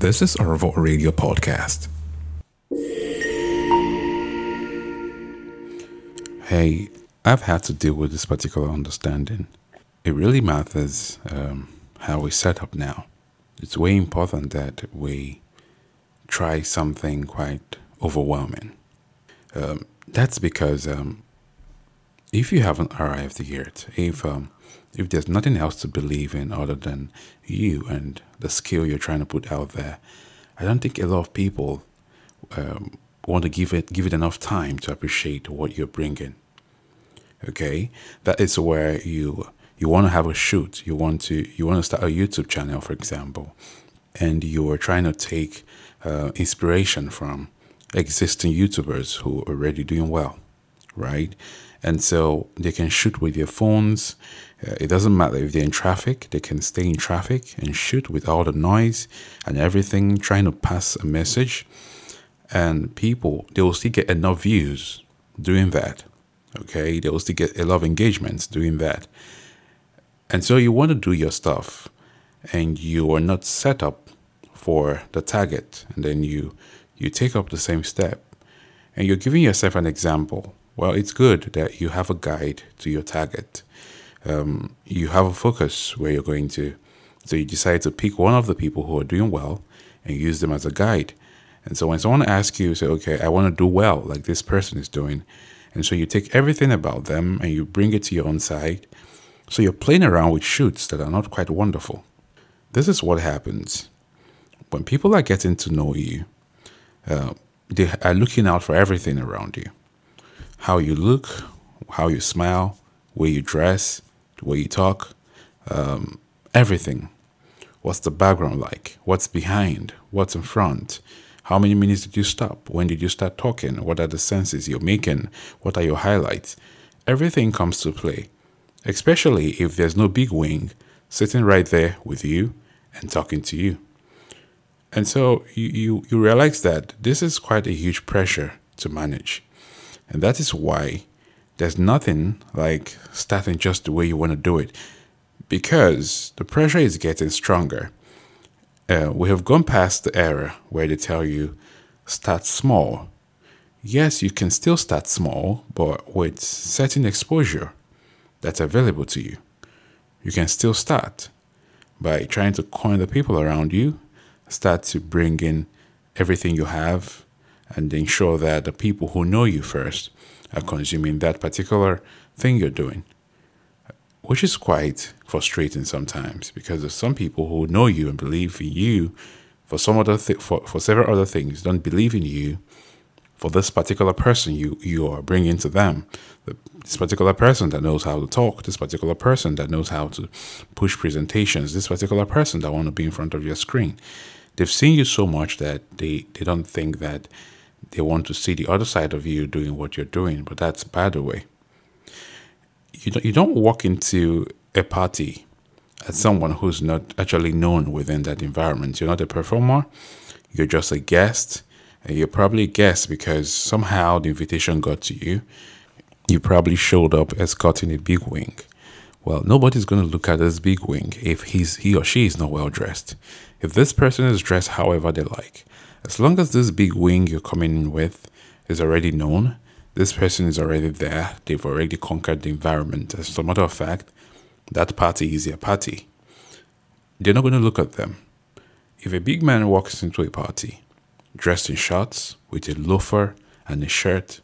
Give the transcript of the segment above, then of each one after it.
This is Arvo Radio Podcast. Hey, I've had to deal with this particular understanding. It really matters um, how we set up now. It's way important that we try something quite overwhelming. Um, that's because um, if you haven't arrived yet, if um, if there's nothing else to believe in other than you and the skill you're trying to put out there, I don't think a lot of people um, want to give it give it enough time to appreciate what you're bringing. Okay, that is where you you want to have a shoot, you want to you want to start a YouTube channel, for example, and you are trying to take uh, inspiration from existing YouTubers who are already doing well, right? And so they can shoot with their phones. Uh, it doesn't matter if they're in traffic, they can stay in traffic and shoot with all the noise and everything, trying to pass a message. And people, they will still get enough views doing that. Okay, they will still get a lot of engagements doing that. And so you want to do your stuff and you are not set up for the target. And then you you take up the same step and you're giving yourself an example well, it's good that you have a guide to your target. Um, you have a focus where you're going to. So you decide to pick one of the people who are doing well and use them as a guide. And so when someone asks you, say, okay, I want to do well like this person is doing. And so you take everything about them and you bring it to your own side. So you're playing around with shoots that are not quite wonderful. This is what happens when people are getting to know you. Uh, they are looking out for everything around you how you look, how you smile, where you dress, the way you talk, um, everything. What's the background like? What's behind? What's in front? How many minutes did you stop? When did you start talking? What are the senses you're making? What are your highlights? Everything comes to play, especially if there's no big wing sitting right there with you and talking to you. And so you, you, you realize that this is quite a huge pressure to manage. And that is why there's nothing like starting just the way you want to do it because the pressure is getting stronger. Uh, we have gone past the era where they tell you start small. Yes, you can still start small, but with certain exposure that's available to you. You can still start by trying to coin the people around you, start to bring in everything you have, and ensure that the people who know you first are consuming that particular thing you're doing, which is quite frustrating sometimes because there's some people who know you and believe in you for some other th- for, for several other things. Don't believe in you for this particular person you you are bringing to them. This particular person that knows how to talk this particular person that knows how to push presentations this particular person that want to be in front of your screen. They've seen you so much that they they don't think that they want to see the other side of you doing what you're doing, but that's by the way. You don't, you don't walk into a party as someone who's not actually known within that environment. You're not a performer, you're just a guest. And you're probably a guest because somehow the invitation got to you. You probably showed up escorting a big wing. Well, nobody's going to look at this big wing if he's he or she is not well dressed. If this person is dressed however they like, as long as this big wing you're coming in with is already known, this person is already there, they've already conquered the environment. As a matter of fact, that party is their party. They're not going to look at them. If a big man walks into a party, dressed in shorts, with a loafer and a shirt,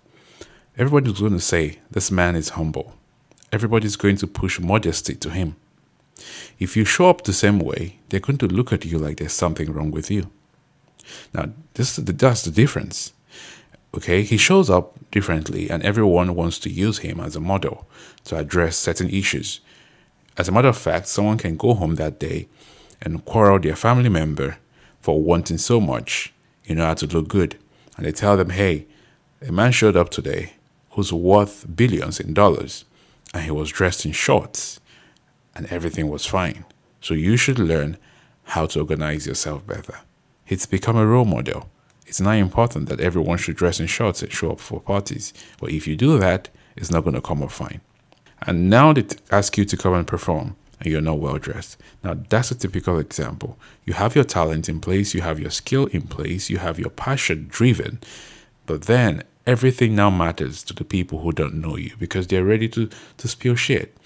everybody's going to say, This man is humble. Everybody's going to push modesty to him. If you show up the same way, they're going to look at you like there's something wrong with you. Now, this that's the difference. Okay, he shows up differently, and everyone wants to use him as a model to address certain issues. As a matter of fact, someone can go home that day and quarrel their family member for wanting so much in order to look good. And they tell them, hey, a man showed up today who's worth billions in dollars, and he was dressed in shorts, and everything was fine. So you should learn how to organize yourself better. It's become a role model. It's not important that everyone should dress in shorts and show up for parties. But if you do that, it's not going to come up fine. And now they ask you to come and perform. and you're not well dressed. Now, that's a typical example. You have your talent in place, you have your skill in place, you have your passion driven, but then everything now matters to the people who don't know you because they're ready to, to spill shit.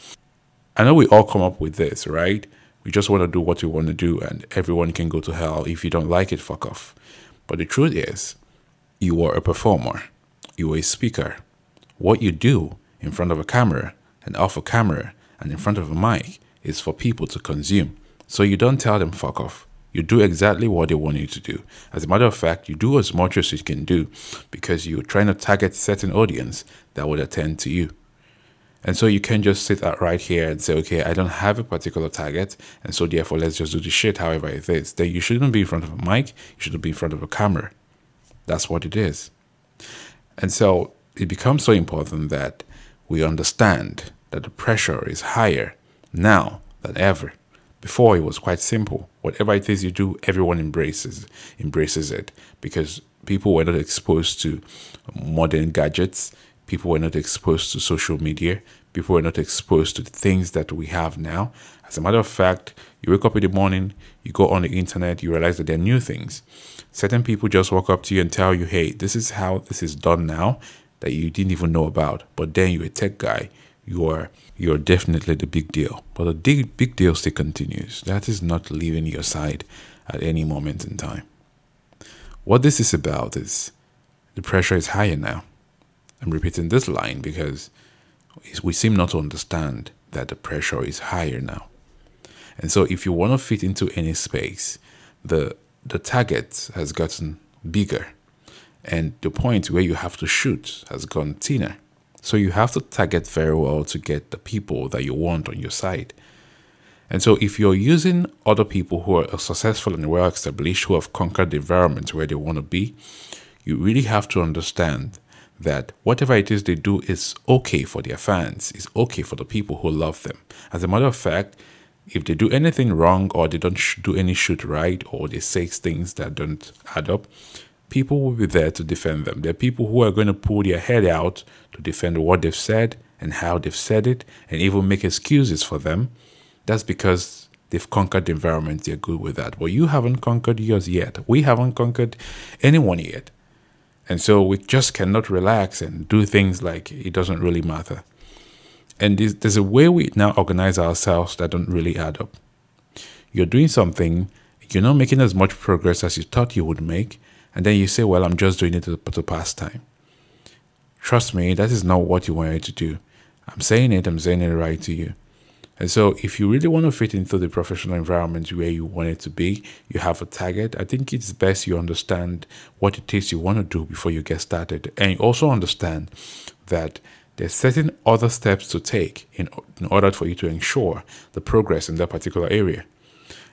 I know we all come up with this, right? We just want to do what we want to do, and everyone can go to hell. If you don't like it, fuck off. But the truth is, you are a performer, you are a speaker. What you do in front of a camera and off a camera and in front of a mic is for people to consume. So you don't tell them fuck off. You do exactly what they want you to do. As a matter of fact, you do as much as you can do because you're trying to target certain audience that would attend to you. And so you can just sit right here and say, okay, I don't have a particular target, and so therefore let's just do the shit however it is. Then you shouldn't be in front of a mic, you shouldn't be in front of a camera. That's what it is. And so it becomes so important that we understand that the pressure is higher now than ever. Before it was quite simple. Whatever it is you do, everyone embraces embraces it because people were not exposed to modern gadgets. People were not exposed to social media. People were not exposed to the things that we have now. As a matter of fact, you wake up in the morning, you go on the internet, you realize that there are new things. Certain people just walk up to you and tell you, hey, this is how this is done now that you didn't even know about. But then you're a tech guy, you are you're definitely the big deal. But the big, big deal still continues. That is not leaving your side at any moment in time. What this is about is the pressure is higher now. I'm repeating this line because we seem not to understand that the pressure is higher now. And so if you want to fit into any space, the the target has gotten bigger and the point where you have to shoot has gone thinner. So you have to target very well to get the people that you want on your side. And so if you're using other people who are successful and well established, who have conquered the environment where they want to be, you really have to understand that whatever it is they do is okay for their fans, is okay for the people who love them. As a matter of fact, if they do anything wrong or they don't do any shoot right or they say things that don't add up, people will be there to defend them. There are people who are going to pull their head out to defend what they've said and how they've said it and even make excuses for them. That's because they've conquered the environment. They're good with that. But you haven't conquered yours yet. We haven't conquered anyone yet. And so we just cannot relax and do things like it doesn't really matter. And there's, a way we now organize ourselves that don't really add up. You're doing something, you're not making as much progress as you thought you would make, and then you say, Well, I'm just doing it to, to pass time. Trust me, that is not what you wanted to do. I'm saying it, I'm saying it right to you. And so, if you really want to fit into the professional environment where you want it to be, you have a target. I think it's best you understand what it is you want to do before you get started. And also understand that there's certain other steps to take in, in order for you to ensure the progress in that particular area.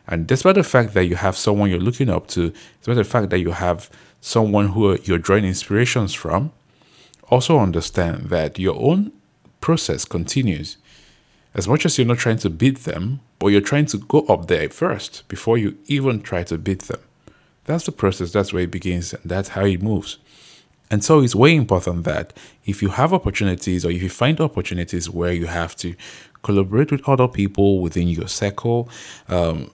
And despite the fact that you have someone you're looking up to, despite the fact that you have someone who you're drawing inspirations from, also understand that your own process continues. As much as you're not trying to beat them, but you're trying to go up there first before you even try to beat them. That's the process, that's where it begins, and that's how it moves. And so it's way important that if you have opportunities or if you find opportunities where you have to collaborate with other people within your circle, um,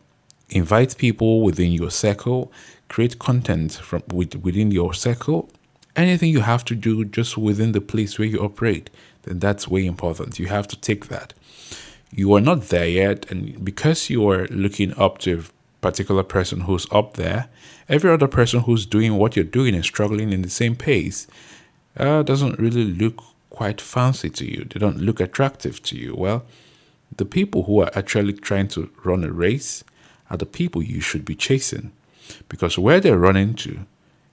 invite people within your circle, create content from within your circle. Anything you have to do just within the place where you operate, then that's way important. You have to take that. You are not there yet, and because you are looking up to a particular person who's up there, every other person who's doing what you're doing and struggling in the same pace uh, doesn't really look quite fancy to you. They don't look attractive to you. Well, the people who are actually trying to run a race are the people you should be chasing because where they're running to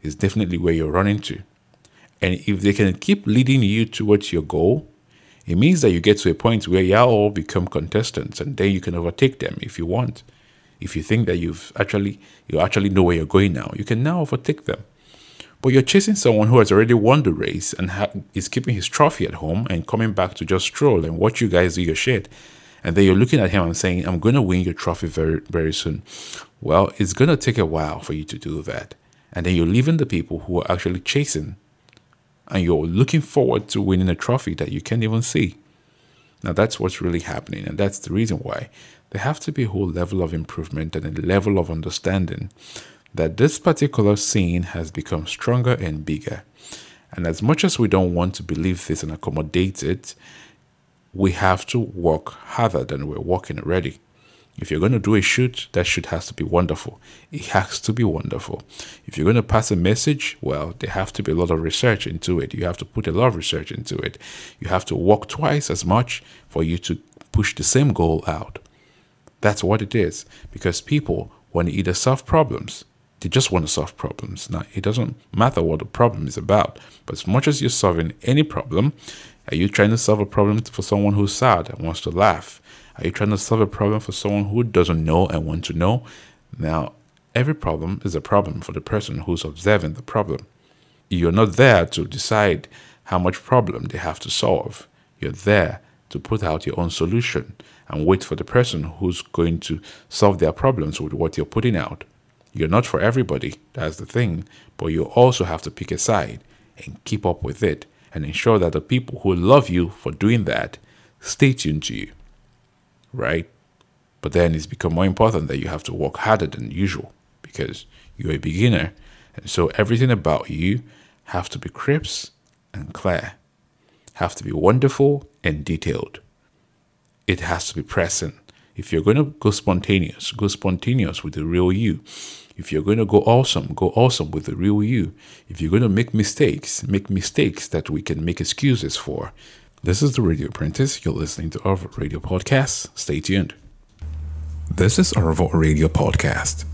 is definitely where you're running to. And if they can keep leading you towards your goal, it means that you get to a point where you all become contestants and then you can overtake them if you want. If you think that you've actually you actually know where you're going now, you can now overtake them. But you're chasing someone who has already won the race and ha- is keeping his trophy at home and coming back to just stroll and watch you guys do your shit and then you're looking at him and saying, I'm going to win your trophy very, very soon. Well, it's going to take a while for you to do that. And then you're leaving the people who are actually chasing and you're looking forward to winning a trophy that you can't even see. Now, that's what's really happening. And that's the reason why there have to be a whole level of improvement and a level of understanding that this particular scene has become stronger and bigger. And as much as we don't want to believe this and accommodate it, we have to work harder than we're working already. If you're going to do a shoot, that shoot has to be wonderful. It has to be wonderful. If you're going to pass a message, well, there have to be a lot of research into it. You have to put a lot of research into it. You have to work twice as much for you to push the same goal out. That's what it is. Because people want to either solve problems, they just want to solve problems. Now, it doesn't matter what the problem is about, but as much as you're solving any problem, are you trying to solve a problem for someone who's sad and wants to laugh? Are you trying to solve a problem for someone who doesn't know and want to know? Now, every problem is a problem for the person who's observing the problem. You're not there to decide how much problem they have to solve. You're there to put out your own solution and wait for the person who's going to solve their problems with what you're putting out. You're not for everybody, that's the thing, but you also have to pick a side and keep up with it and ensure that the people who love you for doing that stay tuned to you. Right? But then it's become more important that you have to work harder than usual because you're a beginner. And so everything about you have to be crisp and clear, have to be wonderful and detailed. It has to be present. If you're going to go spontaneous, go spontaneous with the real you. If you're going to go awesome, go awesome with the real you. If you're going to make mistakes, make mistakes that we can make excuses for. This is the Radio Apprentice. You're listening to our radio podcast. Stay tuned. This is our Radio Podcast.